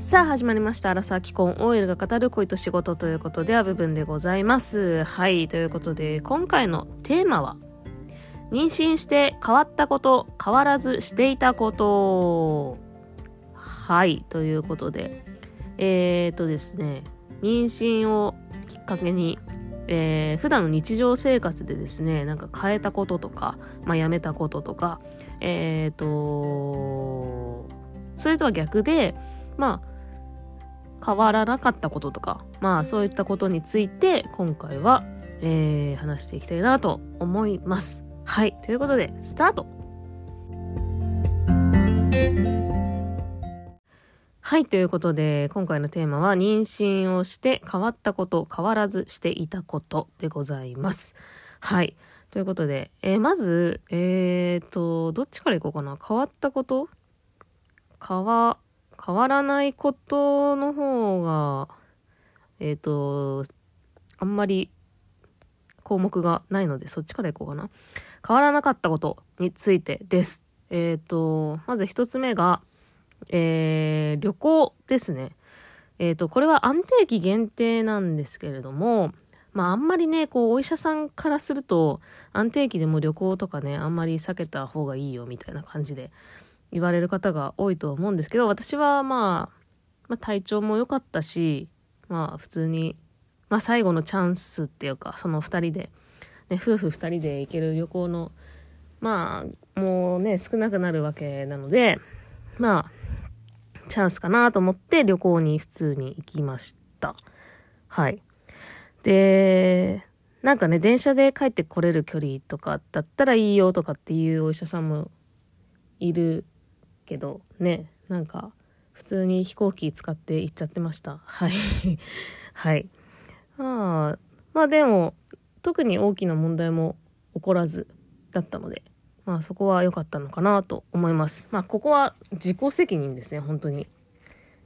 さあ始まりました。アラサー既婚 OL が語る恋と仕事ということでは部分でございます。はい。ということで、今回のテーマは、妊娠して変わったこと、変わらずしていたこと。はい。ということで、えーとですね、妊娠をきっかけに、えー普段の日常生活でですね、なんか変えたこととか、まあやめたこととか、えーと、それとは逆で、まあ、変わらなかったこととか、まあそういったことについて今回は、えー話していきたいなと思います。はい。ということで、スタートはい。ということで、今回のテーマは、妊娠をして変わったこと、変わらずしていたことでございます。はい。ということで、えーまず、えーと、どっちからいこうかな。変わったこと？変わ、変わらないことの方が、えっ、と、あんまり項目がないので、そっちからいこうかな。変わらなかったことについてです。えっ、と、まず一つ目が、えー旅行ですね。えっ、と、これは安定期限定なんですけれども、まああんまりね、こう、お医者さんからすると、安定期でも旅行とかね、あんまり避けた方がいいよみたいな感じで言われる方が多いと思うんですけど、私はまあ、まあ体調も良かったし、まあ普通に、まあ最後のチャンスっていうか、その二人で、ね、夫婦二人で行ける旅行の、まあ、もうね、少なくなるわけなので、まあ、チャンスかなと思って旅行に普通に行きました。はい。で、なんかね、電車で帰ってこれる距離とかだったらいいよとかっていうお医者さんもいるけど、ね、なんか、普通に飛行機使って行っちゃってました。はい。はい。あ、まあでも、特に大きな問題も起こらずだったので、まあそこは良かったのかなと思います。まあここは自己責任ですね、本当に。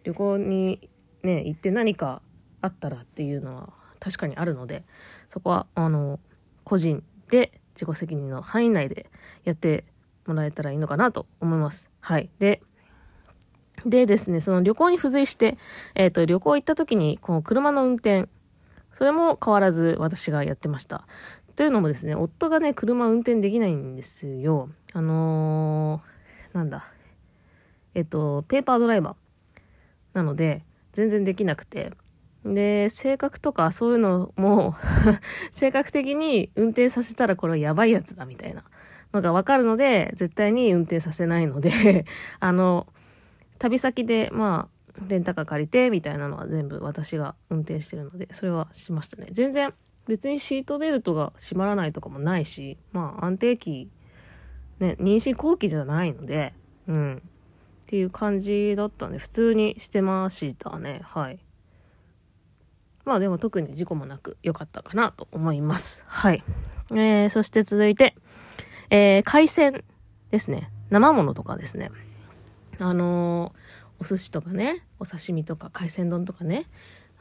旅行にね、行って何かあったらっていうのは確かにあるので、そこは、あの、個人で自己責任の範囲内でやってもらえたらいいのかなと思います。はい。で、でですね、その旅行に付随して、えっ、と、旅行行った時に、この車の運転、それも変わらず私がやってました。というのもですね、夫がね、車運転できないんですよ。あのーなんだ。えっと、ペーパードライバー。なので、全然できなくて。で、性格とかそういうのも、性格的に運転させたらこれはやばいやつだみたいなのがわかるので、絶対に運転させないので、あの、旅先で、まあ、レンタカー借りて、みたいなのは全部私が運転してるので、それはしましたね。全然、別にシートベルトが閉まらないとかもないし、まあ、安定期、ね、妊娠後期じゃないので、うん。っていう感じだったんで、普通にしてましたね。はい。まあでも特に事故もなく良かったかなと思います。はい。えー、そして続いて、えー、海鮮ですね。生ものとかですね。あのーお寿司とかね、お刺身とか海鮮丼とかね、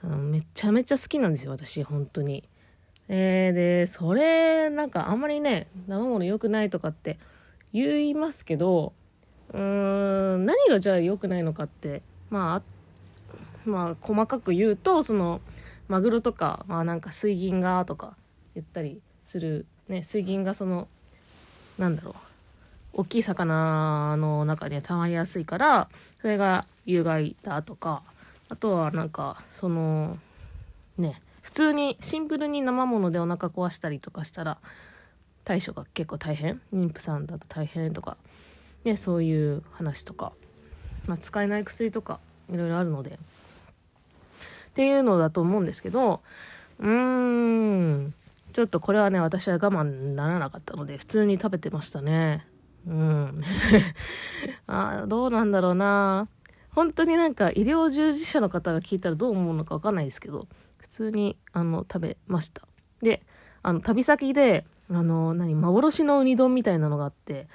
うんめちゃめちゃ好きなんですよ、私、本当に。えー、で、それ、なんかあんまりね、生もの良くないとかって言いますけど、うーん、何がじゃあ良くないのかって、まあ、まあ、細かく言うと、その、マグロとか、まあなんか水銀がとか言ったりする、ね、水銀がその、なんだろう、大きい魚の中には溜まりやすいから、それが有害だとか、あとはなんか、その、ね、普通にシンプルに生ものでお腹壊したりとかしたら、対処が結構大変。妊婦さんだと大変とか、ね、そういう話とか、まあ、使えない薬とか、いろいろあるので、っていうのだと思うんですけど、うーん、ちょっとこれはね、私は我慢ならなかったので、普通に食べてましたね。うん。あどうなんだろうな。本当になんか医療従事者の方が聞いたらどう思うのかわかんないですけど、普通に、あの、食べました。で、あの、旅先で、あの、何、幻のウニ丼みたいなのがあって、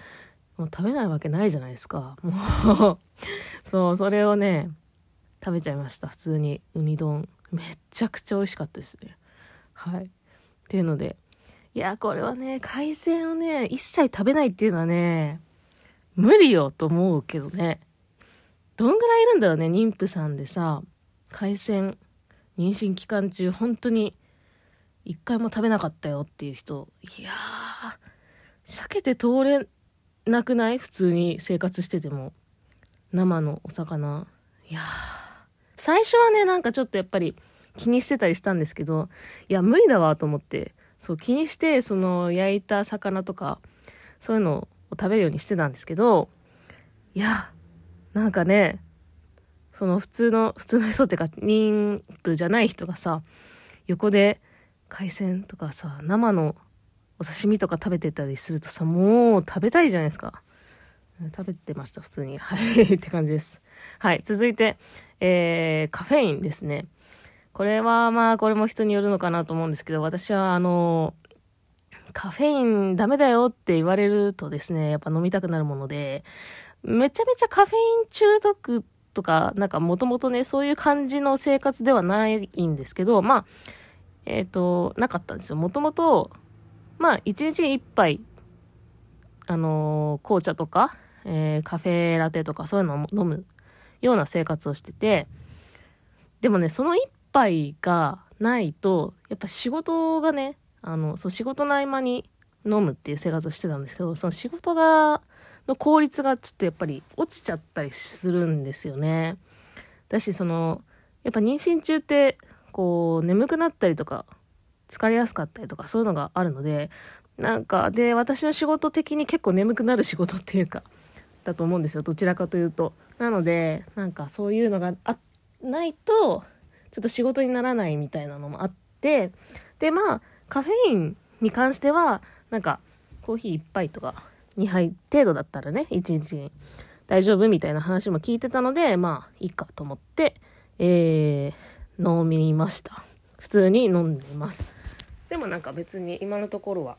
もう食べないわけないじゃないですか。もう、そう、それをね、食べちゃいました。普通に。ウニ丼。めっちゃくちゃ美味しかったですね。はい。っていうので、いや、これはね、海鮮をね、一切食べないっていうのはね、無理よと思うけどね。どんぐらいいるんだろうね、妊婦さんでさ、海鮮、妊娠期間中、本当に、一回も食べなかったよっていう人。いやー、避けて通れなくない？普通に生活してても。生のお魚。いやー、最初はね、なんかちょっとやっぱり気にしてたりしたんですけど、いや、無理だわと思って、そう気にして、その焼いた魚とか、そういうのを食べるようにしてたんですけど、いや、なんかね、その普通の、普通の人っていうか、妊婦じゃない人がさ、横で海鮮とかさ、生のお刺身とか食べてたりするとさ、もう食べたいじゃないですか。食べてました、普通に。はい、って感じです。はい、続いて、えー、カフェインですね。これはまあ、これも人によるのかなと思うんですけど、私はあの、カフェインダメだよって言われるとですね、やっぱ飲みたくなるもので、めちゃめちゃカフェイン中毒とか、なんかもともとね、そういう感じの生活ではないんですけど、まあ、えっ、ー、と、なかったんですよ。もともと、まあ、一日一杯、あのー、紅茶とか、えー、カフェラテとかそういうのを飲むような生活をしてて、でもね、その一杯がないと、やっぱ仕事がね、あの、そう、仕事の合間に飲むっていう生活をしてたんですけど、その仕事が、の効率がちょっとやっぱり落ちちゃったりするんですよね。だし、その、やっぱ妊娠中って、こう、眠くなったりとか、疲れやすかったりとか、そういうのがあるので、なんか、で、私の仕事的に結構眠くなる仕事っていうか、だと思うんですよ。どちらかというと。なので、なんかそういうのがあないと、ちょっと仕事にならないみたいなのもあって、で、まあ、カフェインに関しては、なんか、コーヒー1杯とか2杯程度だったらね、1日大丈夫みたいな話も聞いてたので、まあ、いいかと思って、えー、飲みました。普通に飲んでいます。でもなんか別に今のところは、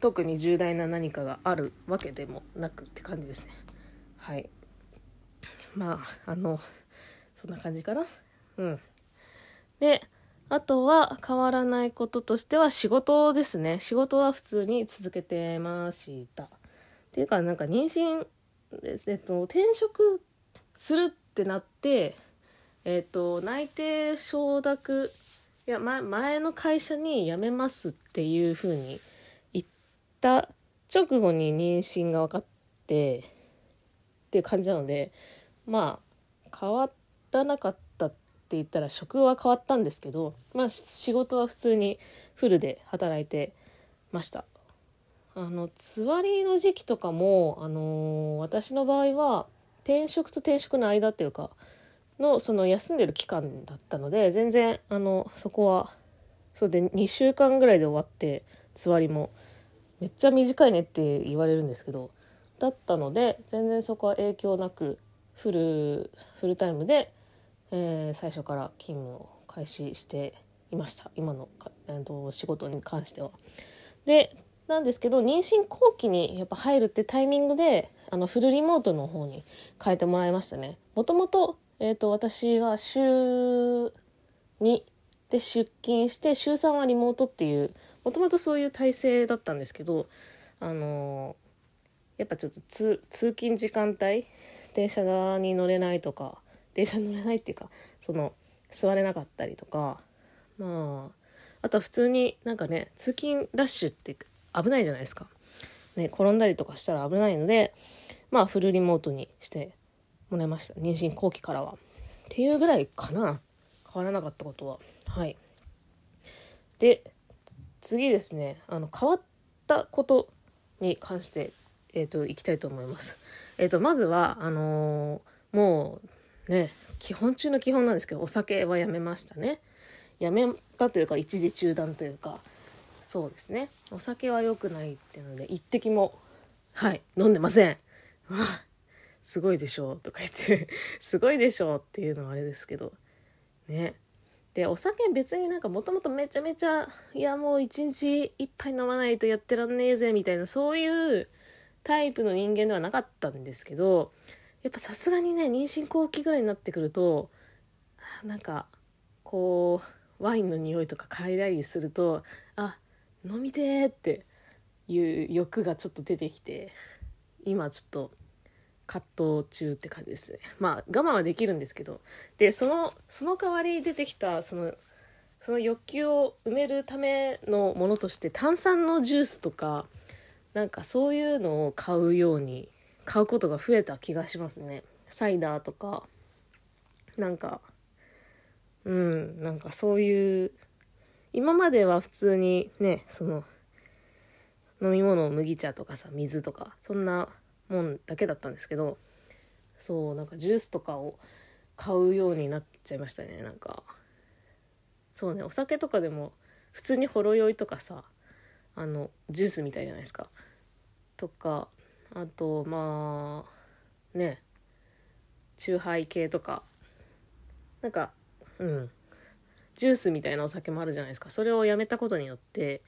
特に重大な何かがあるわけでもなくって感じですね。はい。まあ、あの、そんな感じかな。うん。で、あとは変わらないこととしては仕事ですね。仕事は普通に続けてました。っていうか、なんか妊娠、えっと、転職するってなって、えっと、内定承諾、いや、前、前の会社に辞めますっていうふうに言った直後に妊娠が分かって、っていう感じなので、まあ、変わらなかったって言ったら職は変わったんですけど、まあ仕事は普通にフルで働いてました。あの、つわりの時期とかも、あのー、私の場合は転職と転職の間っていうか、のその休んでる期間だったので、全然、あの、そこは、そうで2週間ぐらいで終わって、つわりも、めっちゃ短いねって言われるんですけど、だったので、全然そこは影響なく、フル、フルタイムでえー、最初から勤務を開始していました今の、えーと、仕事に関しては。でなんですけど妊娠後期にやっぱ入るってタイミングであのフルリモートの方に変えてもらいましたね。もともと,、えーと、私が週2で出勤して週3はリモートっていうもともとそういう体制だったんですけどあのー、やっぱちょっと通勤時間帯電車側に乗れないとか電車乗れないっていうかその座れなかったりとかまああとは普通になんかね通勤ラッシュって危ないじゃないですか。ね、転んだりとかしたら危ないのでまあフルリモートにしてもらいました妊娠後期からは。っていうぐらいかな変わらなかったことは。はい。で次ですねあの変わったことに関して、えーと、いきたいと思います。えーと、とまずはあのー、もうね基本中の基本なんですけどお酒はやめましたね。やめたというか一時中断というかそうですね。お酒は良くないっていうので一滴もはい飲んでません。あすごいでしょうとか言ってすごいでしょうっていうのはあれですけどね。でお酒別になんかもともとめちゃめちゃいやもう一日一杯飲まないとやってらんねえぜみたいなそういうタイプの人間ではなかったんですけどやっぱさすがにね妊娠後期ぐらいになってくるとなんかこうワインの匂いとか嗅いだりするとあ飲みてーっていう欲がちょっと出てきて今ちょっと葛藤中って感じですね。まあ我慢はできるんですけど。で、その、その代わり出てきた、その、その欲求を埋めるためのものとして炭酸のジュースとか、なんかそういうのを買うように、買うことが増えた気がしますね。サイダーとか、なんか、うん、なんかそういう、今までは普通にね、その、飲み物麦茶とかさ水とかそんなもんだけだったんですけどそうなんかジュースとかを買うようになっちゃいましたねなんか。そうねお酒とかでも普通にほろ酔いとかさあのジュースみたいじゃないですか。とかあとまあねチューハイ系とかなんかうんジュースみたいなお酒もあるじゃないですかそれをやめたことによって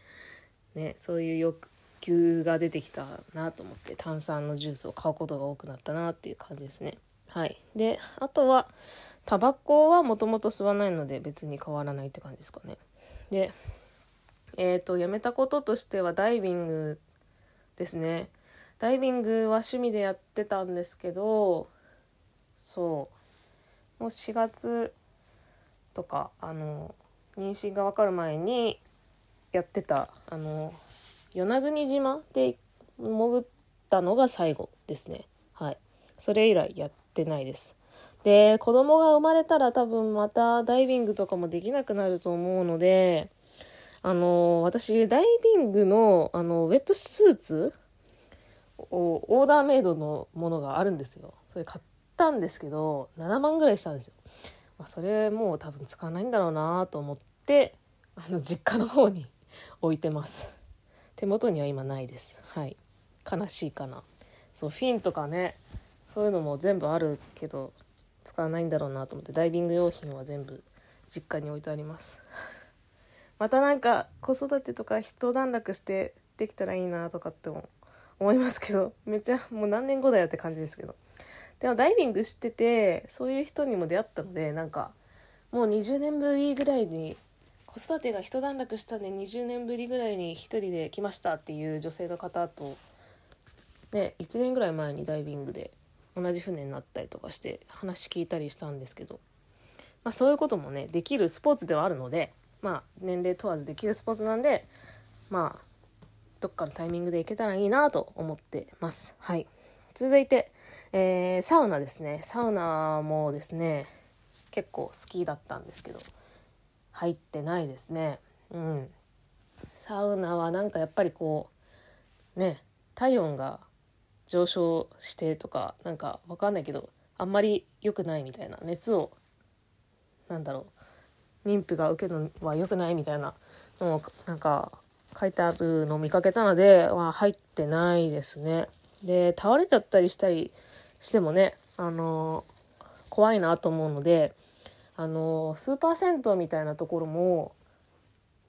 ねそういう欲求が出てきたなと思って炭酸のジュースを買うことが多くなったなっていう感じですね。はい。で、あとは、タバコはもともと吸わないので別に変わらないって感じですかね。で、えっ、ー、と、やめたこととしてはダイビングですね。ダイビングは趣味でやってたんですけど、そう。もう4月とか、あの、妊娠が分かる前にやってた、あの、与那国島で潜ったのが最後ですね。はい。それ以来やってないです。で、子供が生まれたら多分またダイビングとかもできなくなると思うので、あの、私、ダイビングの、あの、ウェットスーツオーダーメイドのものがあるんですよ。それ買ったんですけど、7万ぐらいしたんですよ。まあ、それもう多分使わないんだろうなと思って、あの、実家の方に 置いてます。手元には今ないですはい悲しいかなそうフィンとかねそういうのも全部あるけど使わないんだろうなと思ってダイビング用品は全部実家に置いてあります またなんか子育てとか一段落してできたらいいなとかっても思いますけどめっちゃもう何年後だよって感じですけど。でもダイビング知っててそういう人にも出会ったのでなんかもう20年ぶりぐらいに子育てが一段落したんで20年ぶりぐらいに1人で来ましたっていう女性の方と、ね、1年ぐらい前にダイビングで同じ船になったりとかして話聞いたりしたんですけど、まあ、そういうこともねできるスポーツではあるので、まあ、年齢問わずできるスポーツなんでまあどっかのタイミングで行けたらいいなと思ってます。はい。続いて、えー、サウナですね。サウナもですね、結構好きだったんですけど、入ってないですね。うん。サウナはなんかやっぱりこう、ね、体温が上昇してとか、なんかわかんないけど、あんまり良くないみたいな、熱を、なんだろう、妊婦が受けるのは良くないみたいなのを、なんか書いてあるのを見かけたので、は入ってないですね。で、倒れちゃったりしたりしてもね、あの怖いなと思うので、あのスーパー銭湯みたいなところも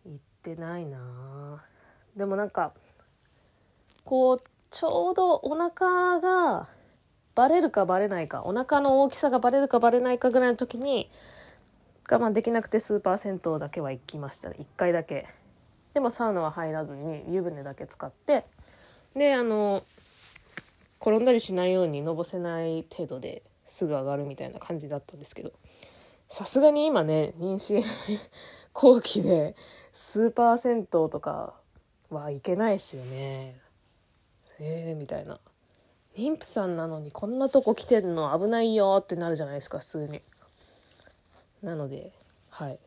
行ってないな。でもなんかこうちょうどお腹がバレるかバレないかお腹の大きさがバレるかバレないかぐらいの時に我慢できなくてスーパー銭湯だけは行きましたね。1回だけ。でもサウナは入らずに湯船だけ使ってであの転んだりしないようにのぼせない程度ですぐ上がるみたいな感じだったんですけどさすがに今ね、妊娠 後期でスーパー銭湯とかはいけないですよね。えー、みたいな。妊婦さんなのにこんなとこ来てんの危ないよってなるじゃないですか、普通に。なので、はい。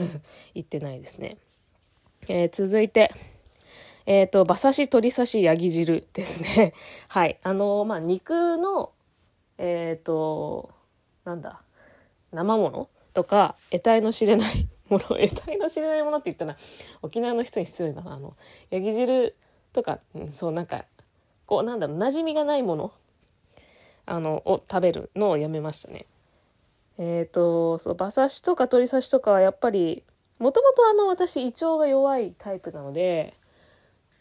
行ってないですね。えー、続いて、えっ、ー、と、馬刺し、鶏刺し、ヤギ汁ですね。はい。あのー、まあ、肉の、えっ、と、なんだ、生ものとか得体の知れない もの？得体の知れないものって言ったら沖縄の人に失礼だなあのヤギ汁とか、そうなんかこうなんだろう馴染みがないもの？あのを食べるのをやめましたね。えっ、とそう馬刺しとか鶏刺しとかはやっぱりもともとあの私胃腸が弱いタイプなので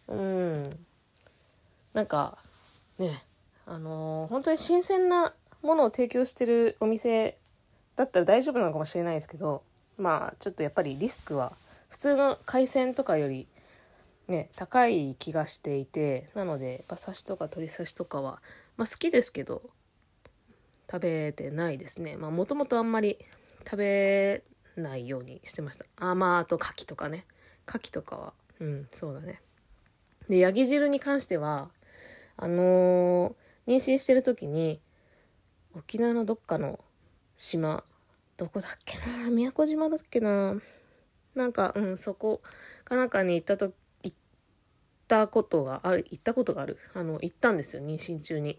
うんなんかねあのー、本当に新鮮なものを提供してるお店だったら大丈夫なのかもしれないですけどまあちょっとやっぱりリスクは普通の海鮮とかよりね高い気がしていてなので馬刺しとか鶏刺しとかは、まあ、好きですけど食べてないですね。まあもともとあんまり食べないようにしてました。あ、まああと牡蠣とかね。牡蠣とかは、うん、そうだね。で、ヤギ汁に関しては、あのー、妊娠してる時に、沖縄のどっかの島、どこだっけな宮古島だっけななんか、うん、そこかなんかに行ったと、行ったことがある、行ったことがある。あの、行ったんですよ、妊娠中に。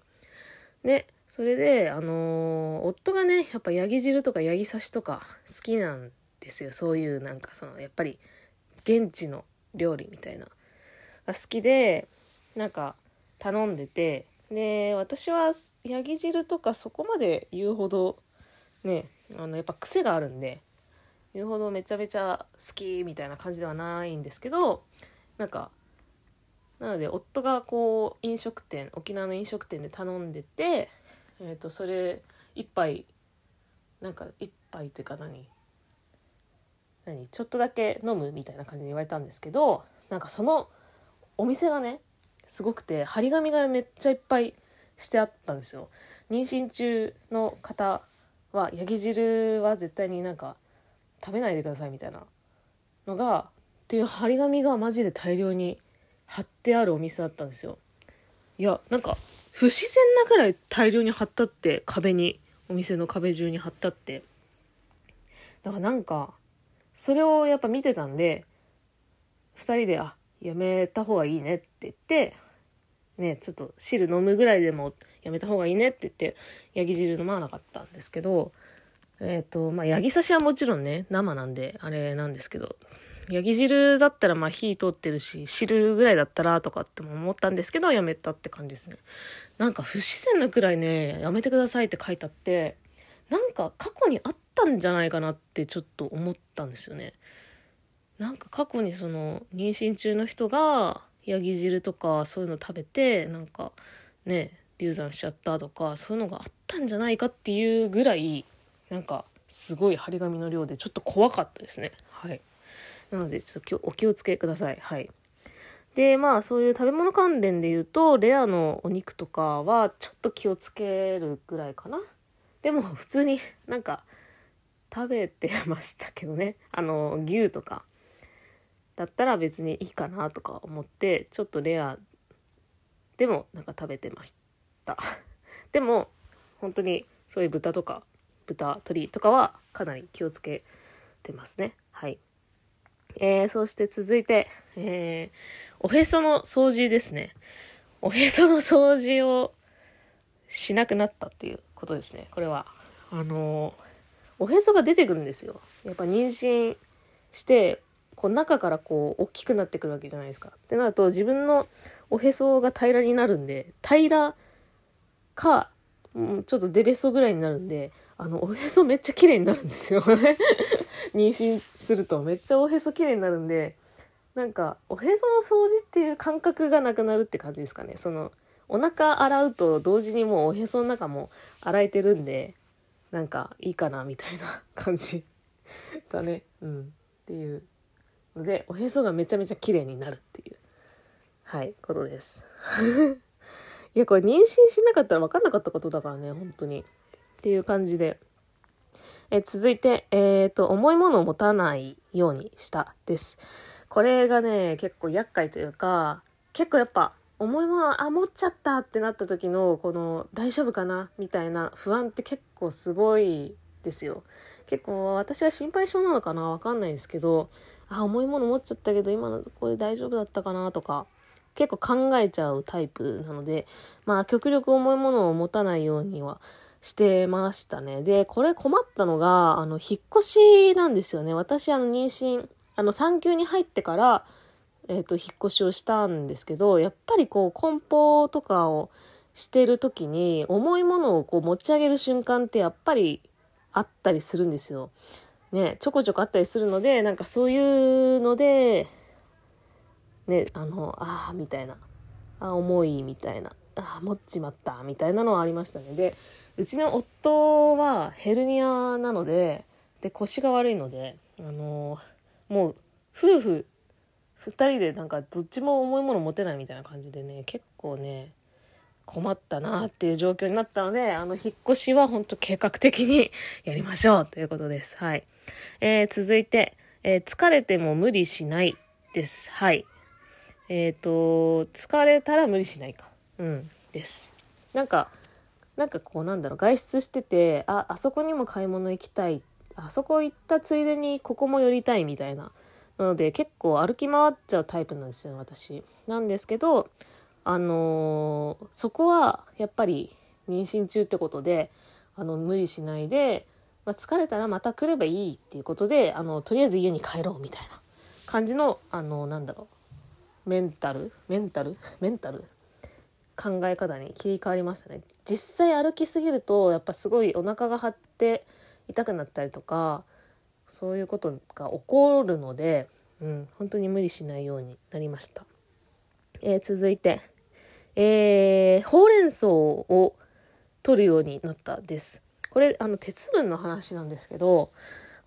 で、それで、あのー、夫がね、やっぱヤギ汁とかヤギ刺しとか好きなんですよ。そういうなんかその、やっぱり現地の料理みたいな。が好きで、なんか頼んでて、で、私はヤギ汁とかそこまで言うほど、ね、あの、やっぱ癖があるんで、言うほどめちゃめちゃ好きみたいな感じではないんですけど、なんか、なので夫がこう飲食店沖縄の飲食店で頼んでて、えー、とそれ一杯なんか一杯っていうか何？何？ちょっとだけ飲むみたいな感じに言われたんですけどなんかそのお店がねすごくて張り紙がめっちゃいっぱいしてあったんですよ。妊娠中の方はヤギ汁は絶対になんか食べないでくださいみたいなのがっていう張り紙がマジで大量に貼ってあるお店だったんですよ。いやなんか不自然なぐらい大量に貼ったって壁にお店の壁中に貼ったって。だからなんかそれをやっぱ見てたんで2人で「あやめた方がいいね」って言ってねちょっと汁飲むぐらいでもやめた方がいいねって言ってヤギ汁飲まなかったんですけどえっ、ー、とまあヤギ刺しはもちろんね生なんであれなんですけどヤギ汁だったらまあ火通ってるし、汁ぐらいだったらとかっても思ったんですけど、やめたって感じですね。なんか不自然なくらいね、やめてくださいって書いてあって、なんか過去にあったんじゃないかなってちょっと思ったんですよね。なんか過去にその妊娠中の人がヤギ汁とかそういうの食べて、なんかね、流産しちゃったとか、そういうのがあったんじゃないかっていうぐらい、なんかすごい張り紙の量でちょっと怖かったですね。はい。なので、ちょっとお気をつけください。はい。で、まあ、そういう食べ物関連で言うと、レアのお肉とかは、ちょっと気をつけるぐらいかな。でも、普通になんか、食べてましたけどね。あの、牛とか、だったら別にいいかなとか思って、ちょっとレアでもなんか食べてました。でも、本当にそういう豚とか、豚、鶏とかはかなり気をつけてますね。はい。えー、そして続いて、えー、おへその掃除ですね。おへその掃除をしなくなったっていうことですね。これは。あのー、おへそが出てくるんですよ。やっぱ妊娠して、こう中からこう大きくなってくるわけじゃないですか。ってなると自分のおへそが平らになるんで、平らか、うん、ちょっとデベソぐらいになるんで、あの、おへそめっちゃ綺麗になるんですよね。妊娠するとめっちゃおへそ綺麗になるんで、なんか、おへその掃除っていう感覚がなくなるって感じですかね。その、お腹洗うと同時にもうおへその中も洗えてるんで、なんかいいかなみたいな 感じだね。うん。っていうので、おへそがめちゃめちゃ綺麗になるっていう、はい、ことです。いや、これ妊娠しなかったら分かんなかったことだからね、本当に。っていう感じで。え続いて、えっ、ー、と、重いものを持たないようにしたです。これがね、結構厄介というか、結構やっぱ、重いもの、あ、持っちゃったってなった時の、この、大丈夫かな？みたいな不安って結構すごいですよ。結構私は心配性なのかな？わかんないですけど、あ、重いもの持っちゃったけど、今のこれ大丈夫だったかな？とか、結構考えちゃうタイプなので、まあ極力重いものを持たないようにはしてましたね。で、これ困ったのが、あの、引っ越しなんですよね。私、あの、妊娠、あの、産休に入ってから、えっ、ー、と、引っ越しをしたんですけど、やっぱりこう、梱包とかをしてる時に、重いものをこう、持ち上げる瞬間ってやっぱりあったりするんですよ。ね、ちょこちょこあったりするので、なんかそういうので、ね、あの、ああ、みたいな。あ、重い、みたいな。ああ、持っちまった、みたいなのはありましたね。で、うちの夫はヘルニアなので、で、腰が悪いので、あのー、もう、夫婦、二人でなんかどっちも重いもの持てないみたいな感じでね、結構ね、困ったなっていう状況になったので、あの、引っ越しは本当計画的に やりましょうということです。はい。えー、続いて、えー、疲れても無理しないです。はい。えっ、ー、と、疲れたら無理しないか。うん、です。なんか、なんかこうなんだろう、外出してて、あ、あそこにも買い物行きたい。あそこ行ったついでにここも寄りたいみたいな。なので結構歩き回っちゃうタイプなんですよ、私。なんですけど、あのー、そこはやっぱり妊娠中ってことで、あの、無理しないで、まあ、疲れたらまた来ればいいっていうことで、あの、とりあえず家に帰ろうみたいな感じの、あの、なんだろう、メンタル？メンタル？メンタル？考え方に切り替わりましたね実際歩きすぎるとやっぱすごいお腹が張って痛くなったりとかそういうことが起こるので、うん、本当に無理しないようになりました、えー、続いて、えー、ほうれん草を取るようになったです。これあの鉄分の話なんですけど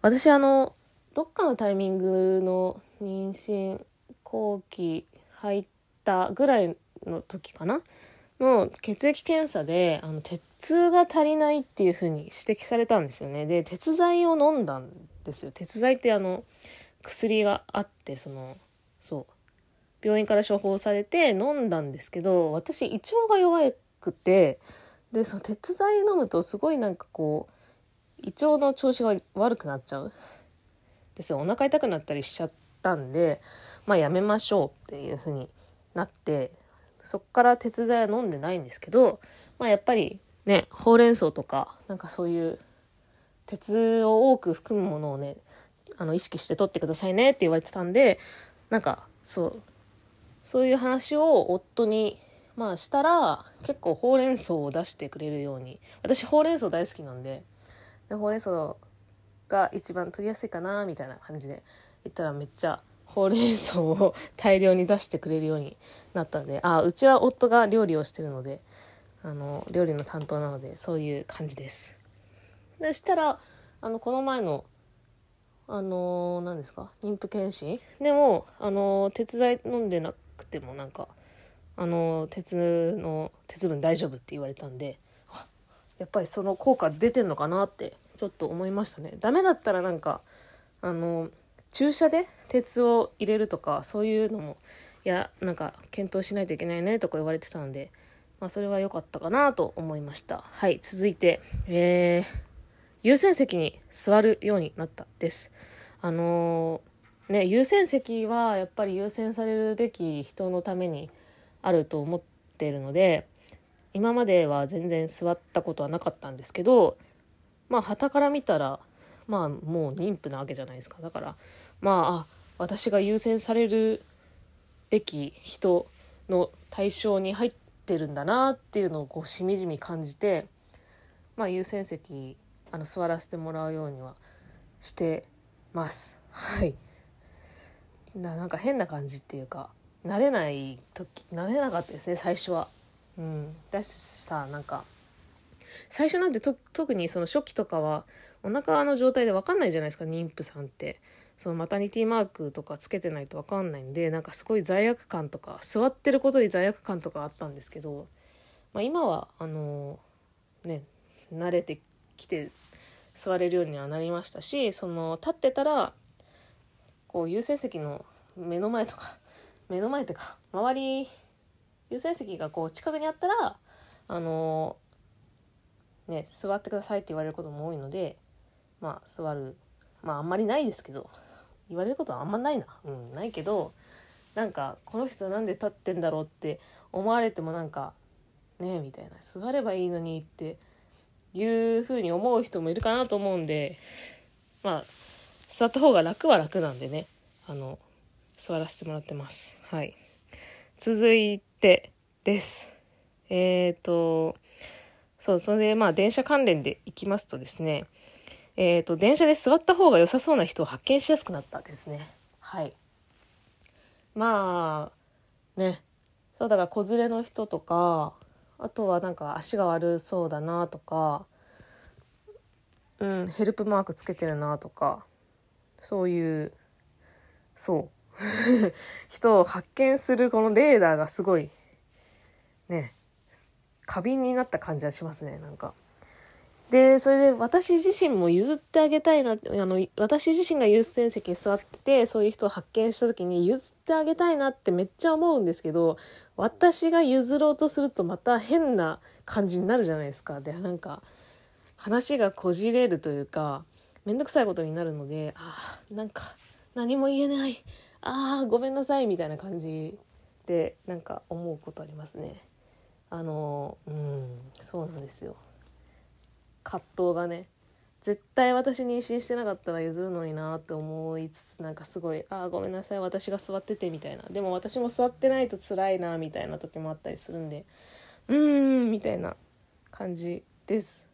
私あのどっかのタイミングの妊娠後期入ったぐらいの時かな？の血液検査であの鉄が足りないっていう風に指摘されたんですよね。で鉄剤を飲んだんですよ。鉄剤ってあの薬があってそのそう。病院から処方されて飲んだんですけど私胃腸が弱くてでその鉄剤飲むとすごいなんかこう胃腸の調子が悪くなっちゃう。ですよお腹痛くなったりしちゃったんでまあやめましょうっていう風になってそっから鉄剤は飲んでないんですけど、まあ、やっぱりねほうれん草とかなんかそういう鉄を多く含むものをねあの意識して取ってくださいねって言われてたんでなんかそうそういう話を夫にまあしたら結構ほうれん草を出してくれるように私ほうれん草大好きなんででほうれん草が一番取りやすいかなみたいな感じで言ったらめっちゃほうれん草を大量に出してくれるようになったんであうちは夫が料理をしてるのであの料理の担当なのでそういう感じです。でしたらあのこの前のあの何ですか？妊婦検診？でもあの鉄剤飲んでなくてもなんかあの鉄の鉄分大丈夫って言われたんでやっぱりその効果出てんのかなってちょっと思いましたね。ダメだったらなんかあの注射で鉄を入れるとかそういうのもいやなんか検討しないといけないねとか言われてたので、まあ、それは良かったかなと思いました。はい続いて、えー、優先席に座るようになったです。あのー、ね優先席はやっぱり優先されるべき人のためにあると思っているので今までは全然座ったことはなかったんですけどまあ旗から見たらまあもう妊婦なわけじゃないですか。だからまあ私が優先されるべき人の対象に入ってるんだなっていうのをこうしみじみ感じて、まあ、優先席あの座らせてもらうようにはしてます。はいななんか変な感じっていうか慣れない時慣れなかったですね最初は。うん、だしさなんか最初なんて特にその初期とかはお腹の状態で分かんないじゃないですか妊婦さんって。そのマタニティマークとかつけてないと分かんないんでなんかすごい罪悪感とか座ってることに罪悪感とかあったんですけど、まあ、今はあのね慣れてきて座れるようにはなりましたしその立ってたらこう優先席の目の前とか 目の前とか周り優先席がこう近くにあったらあのね座ってくださいって言われることも多いのでまあ座る。まああんまりないですけど。言われることはあんまないな。うん。ないけどなんかこの人なんで立ってんだろうって思われてもなんかねえみたいな。座ればいいのにっていうふうに思う人もいるかなと思うんでまあ座った方が楽は楽なんでね。あの座らせてもらってます。はい。続いてです。えっ、ー、とそうそれでまあ電車関連でいきますとですねえっ、ー、と、電車で座った方が良さそうな人を発見しやすくなったですね。はい。まあ、ね。そうだから子連れの人とか、あとはなんか足が悪そうだなとか、うん、ヘルプマークつけてるなとか、そういう、そう。人を発見するこのレーダーがすごい、ね、過敏になった感じはしますねなんか。でそれで私自身も譲ってあげたいなあの私自身が優先席に座っててそういう人を発見した時に譲ってあげたいなってめっちゃ思うんですけど私が譲ろうとするとまた変な感じになるじゃないですか。でなんか話がこじれるというか面倒くさいことになるのであなんか何も言えないああごめんなさいみたいな感じでなんか思うことありますね。あのうんそうなんですよ。葛藤がね絶対私妊娠してなかったら譲るのになって思いつつなんかすごい「ああごめんなさい私が座ってて」みたいな。でも私も座ってないと辛いなみたいな時もあったりするんでうーんみたいな感じです。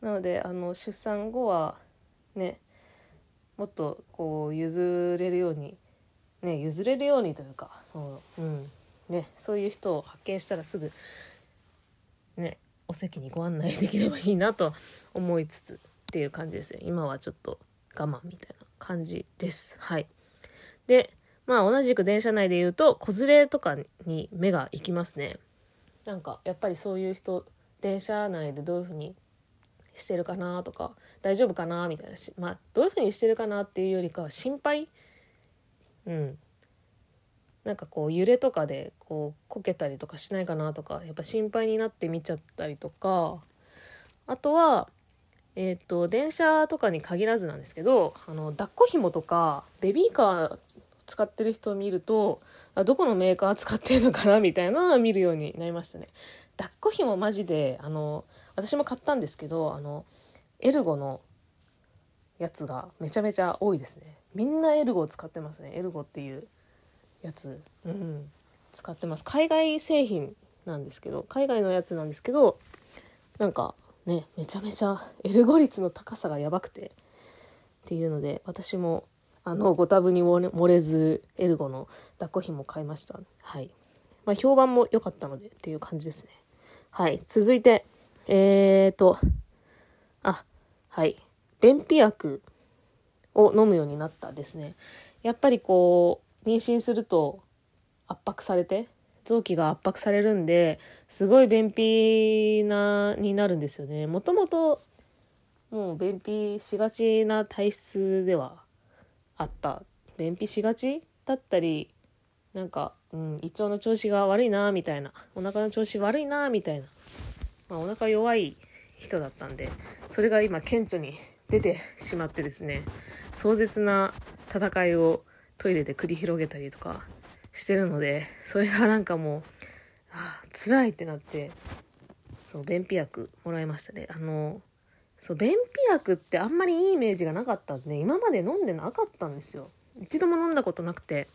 なのであの出産後はねもっとこう譲れるようにね譲れるようにというかそう,、うんね、そういう人を発見したらすぐねお席にご案内できればいいなと思いつつっていう感じですね。今はちょっと我慢みたいな感じです。はい。でまあ同じく電車内で言うと子連れとかに目が行きますね。なんかやっぱりそういう人電車内でどういうふうにしてるかなとか大丈夫かなみたいなしまあどういうふうにしてるかなっていうよりかは心配。うん。なんかこう揺れとかでこうこけたりとかしないかなとかやっぱ心配になって見ちゃったりとかあとはえっ、ー、と電車とかに限らずなんですけどあの抱っこ紐とかベビーカー使ってる人を見るとあどこのメーカー使ってるのかなみたいなのを見るようになりましたね。抱っこ紐マジであの私も買ったんですけどあのエルゴのやつがめちゃめちゃ多いですね。みんなエルゴを使ってますね。エルゴっていうやつ、うん、使ってます。海外製品なんですけど海外のやつなんですけどなんかねめちゃめちゃエルゴ率の高さがやばくてっていうので私もあのご多分に漏れずエルゴの抱っこひも買いました。はい。まあ評判も良かったのでっていう感じですね。はい。続いてえーとあはい。便秘薬を飲むようになったですね。やっぱりこう妊娠すると圧迫されて臓器が圧迫されるんですごい便秘なになるんですよね。もともともう便秘しがちな体質ではあった。便秘しがちだったりなんか、うん、胃腸の調子が悪いなみたいな。お腹の調子悪いなみたいな、まあ、お腹弱い人だったんでそれが今顕著に出てしまってですね壮絶な戦いをトイレで繰り広げたりとかしてるので、それがなんかもう、ああ、辛いってなって、そう、便秘薬もらいましたね。あの、そう、便秘薬ってあんまりいいイメージがなかったんで、今まで飲んでなかったんですよ。一度も飲んだことなくて。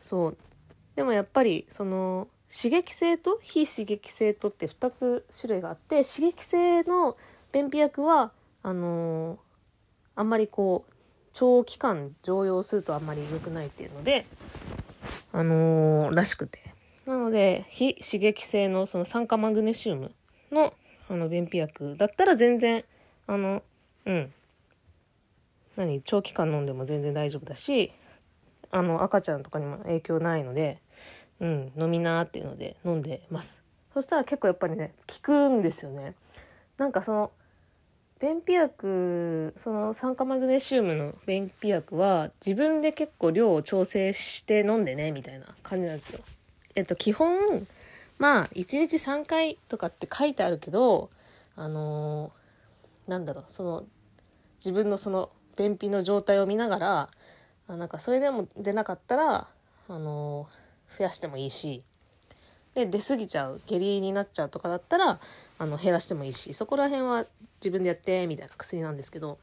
そう。でもやっぱり、その、刺激性と非刺激性とって2つ種類があって刺激性の便秘薬はあのー、あんまりこう長期間常用するとあんまり良くないっていうので、あのー、らしくて。なので、非刺激性のその酸化マグネシウムのあの便秘薬だったら全然、あの、うん。何長期間飲んでも全然大丈夫だし、あの、赤ちゃんとかにも影響ないので、うん、飲みなーっていうので飲んでます。そしたら結構やっぱりね、効くんですよね。なんかその、便秘薬その酸化マグネシウムの便秘薬は自分で結構量を調整して飲んでねみたいな感じなんですよ。えっと基本まあ1日3回とかって書いてあるけどあのー、なんだろうその自分のその便秘の状態を見ながらあなんかそれでも出なかったらあのー、増やしてもいいしで出過ぎちゃう下痢になっちゃうとかだったらあの減らしてもいいしそこら辺は自分でやってみたいな薬なんですけど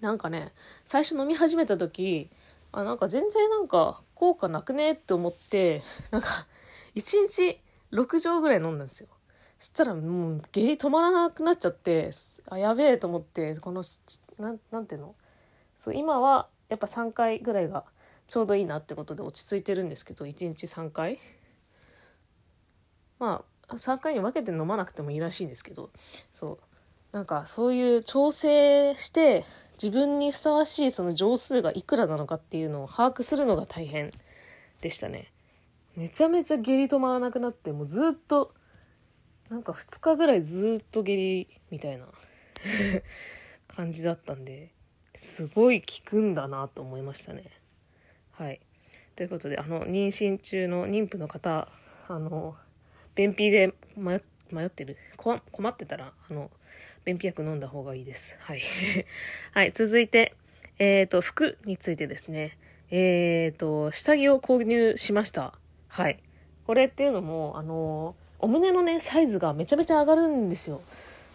なんかね最初飲み始めた時あなんか全然なんか効果なくねって思ってなんか1日6錠ぐらい飲んだんですよ。そしたらもう下痢止まらなくなっちゃってあやべえと思ってこのなんなんていうの？そう今はやっぱ3回ぐらいがちょうどいいなってことで落ち着いてるんですけど1日3回。まあ3回に分けて飲まなくてもいいらしいんですけどそうなんかそういう調整して自分にふさわしいその錠数がいくらなのかっていうのを把握するのが大変でしたね。めちゃめちゃ下痢止まらなくなってもうずっとなんか2日ぐらいずっと下痢みたいな 感じだったんですごい効くんだなと思いましたね。はい。ということで、あの、妊娠中の妊婦の方、あの、便秘で迷迷ってる？困ってたら、あの、便秘薬飲んだ方がいいです。はい。はい、続いて、えっ、ー、と、服についてですね。えっ、ー、と、下着を購入しました。はい。これっていうのも、あの、お胸のね、サイズがめちゃめちゃ上がるんですよ。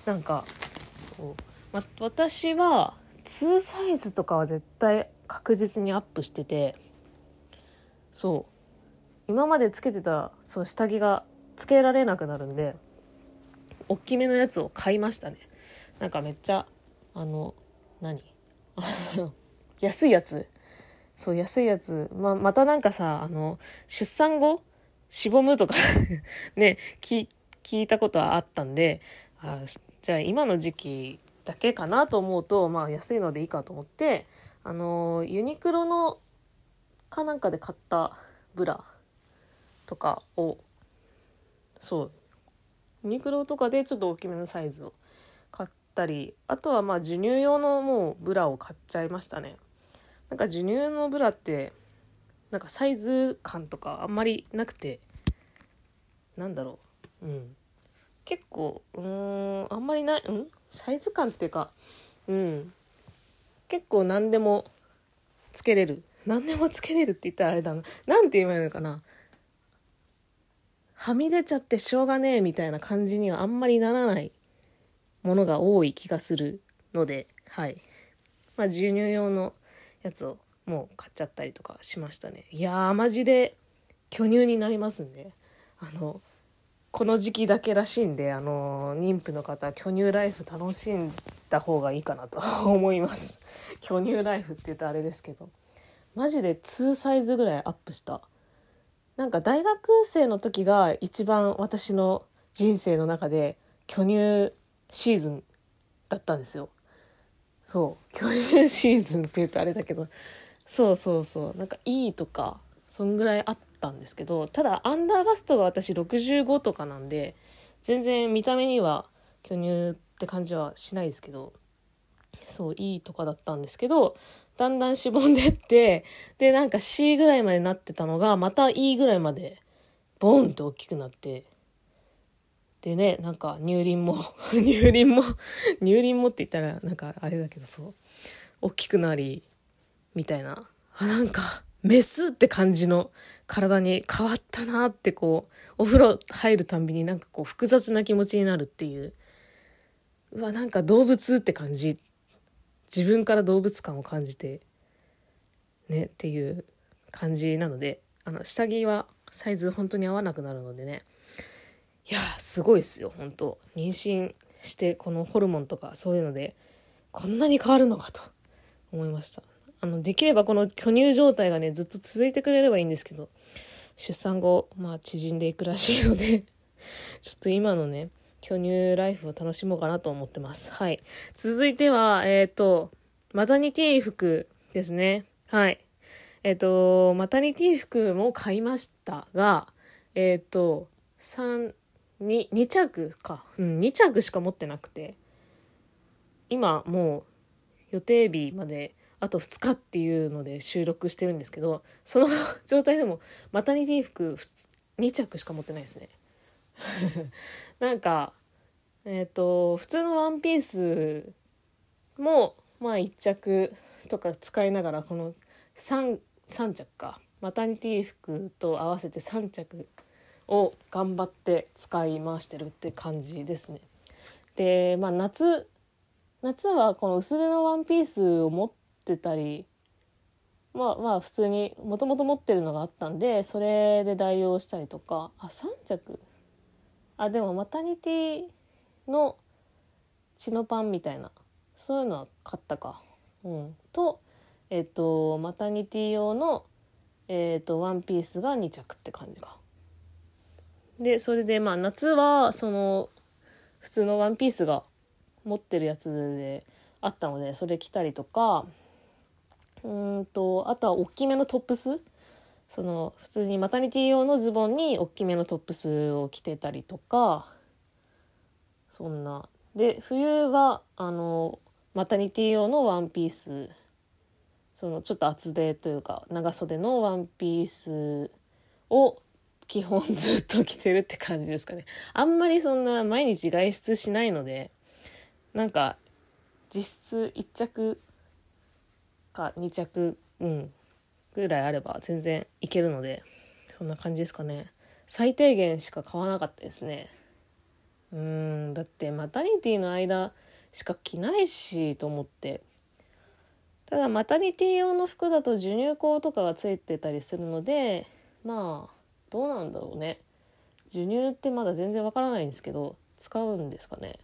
なんか、ま、私は、2サイズとかは絶対確実にアップしてて、そう今までつけてたそう下着がつけられなくなるんで大きめのやつを買いましたね。なんかめっちゃあの何？安いやつ。そう安いやつ。ままたなんかさあの出産後しぼむとか ね聞いたことはあったんであじゃあ今の時期だけかなと思うとまあ安いのでいいかと思ってあのユニクロのかなんかで買ったブラとかをそう。ユニクロとかでちょっと大きめのサイズを買ったりあとはまあ授乳用のもうブラを買っちゃいましたね。なんか授乳のブラってなんかサイズ感とかあんまりなくてなんだろう。うん。結構うんあんまりないうん？サイズ感っていうかうん。結構何でもつけれる。何でもつけれるって言ったらあれだな。なんて言えばいいのかな。はみ出ちゃってしょうがねえみたいな感じにはあんまりならないものが多い気がするので、はい。まあ、授乳用のやつをもう買っちゃったりとかしましたね。いやー、マジで巨乳になりますんで、あの、この時期だけらしいんで、あの、妊婦の方、巨乳ライフ楽しんだ方がいいかなと 思います。巨乳ライフって言うとあれですけど。マジで2サイズぐらいアップしたなんか大学生の時が一番私の人生の中で巨乳シーズンだったんですよ。そう。巨乳シーズンって言うとあれだけど。そうそうそう。なんかいいとかそんぐらいあったんですけどただアンダーバストが私65とかなんで全然見た目には巨乳って感じはしないですけどそういいとかだったんですけどだんだんしぼんでって、で、なんか C ぐらいまでなってたのが、また E ぐらいまで、ボンって大きくなって、でね、なんか乳輪も 乳輪も乳輪もって言ったらなんかあれだけどそう、大きくなり、みたいな。あ、なんか、メスって感じの体に変わったなってこう、お風呂入るたんびになんかこう複雑な気持ちになるっていう。うわ、なんか動物って感じ自分から動物感を感じてねっていう感じなのであの下着はサイズ本当に合わなくなるのでね。いやすごいですよ本当。妊娠してこのホルモンとかそういうのでこんなに変わるのかと思いました。あのできればこの巨乳状態がねずっと続いてくれればいいんですけど出産後まあ縮んでいくらしいのでちょっと今のね巨乳ライフを楽しもうかなと思ってます。はい。続いては、えっ、ー、と、マタニティ服ですね。はい。えっ、ー、と、マタニティ服も買いましたが、えっ、ー、と、3、2、2着か。うん、2着しか持ってなくて、今もう予定日まであと2日っていうので収録してるんですけど、その 状態でもマタニティ服2着しか持ってないですね。なんか、えっ、ー、と、普通のワンピースも、まあ1着とか使いながら、この 3, 3着か。マタニティ服と合わせて3着を頑張って使い回してるって感じですね。で、まあ夏、夏はこの薄手のワンピースを持ってたり、まあまあ普通にもともと持ってるのがあったんで、それで代用したりとか、あ、3着あでもマタニティのチノパンみたいなそういうのは買ったか。うん、とえっ、とマタニティ用の、えっ、とワンピースが2着って感じか。でそれでまあ夏はその普通のワンピースが持ってるやつであったのでそれ着たりとかうんとあとは大きめのトップスその普通にマタニティ用のズボンに大きめのトップスを着てたりとかそんな。で、冬は、あの、マタニティ用のワンピース、そのちょっと厚手というか、長袖のワンピースを基本ずっと着てるって感じですかね。あんまりそんな毎日外出しないので、なんか、実質1着か2着、うん、ぐらいあれば全然いけるので、そんな感じですかね。最低限しか買わなかったですね。うん、だってマタニティの間しか着ないしと思って。ただマタニティ用の服だと授乳口とかがついてたりするので、まあ、どうなんだろうね。授乳ってまだ全然わからないんですけど、使うんですかね。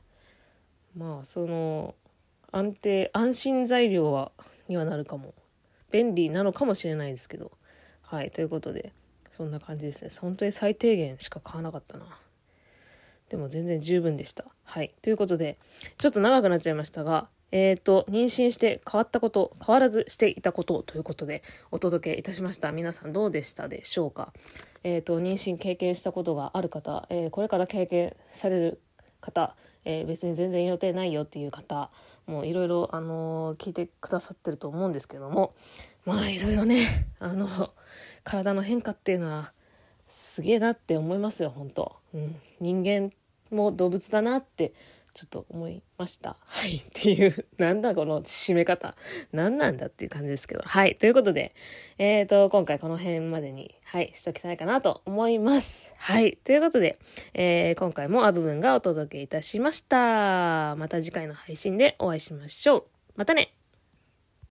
まあ、その、安定、安心材料は、にはなるかも。便利なのかもしれないですけど。はい、ということで、そんな感じですね。本当に最低限しか買わなかったな。でも全然十分でした。はい。ということで、ちょっと長くなっちゃいましたが、えっ、ー、と、妊娠して変わったこと、変わらずしていたことということでお届けいたしました。皆さんどうでしたでしょうかえっ、ー、と、妊娠経験したことがある方、えー、これから経験される方、え別に全然予定ないよっていう方、もういろいろ、あの聞いてくださってると思うんですけども、まあいろいろね、あの、体の変化っていうのは、すげえなって思いますよ、本当うん。人間も動物だなってちょっと思いました。はい。っていう、なんだこの締め方。何なんだっていう感じですけど。はい。ということで、えっ、ー、と、今回この辺までに、はい、しときたいかなと思います。はい。ということで、えー、今回もアブブンがお届けいたしました。また次回の配信でお会いしましょう。またね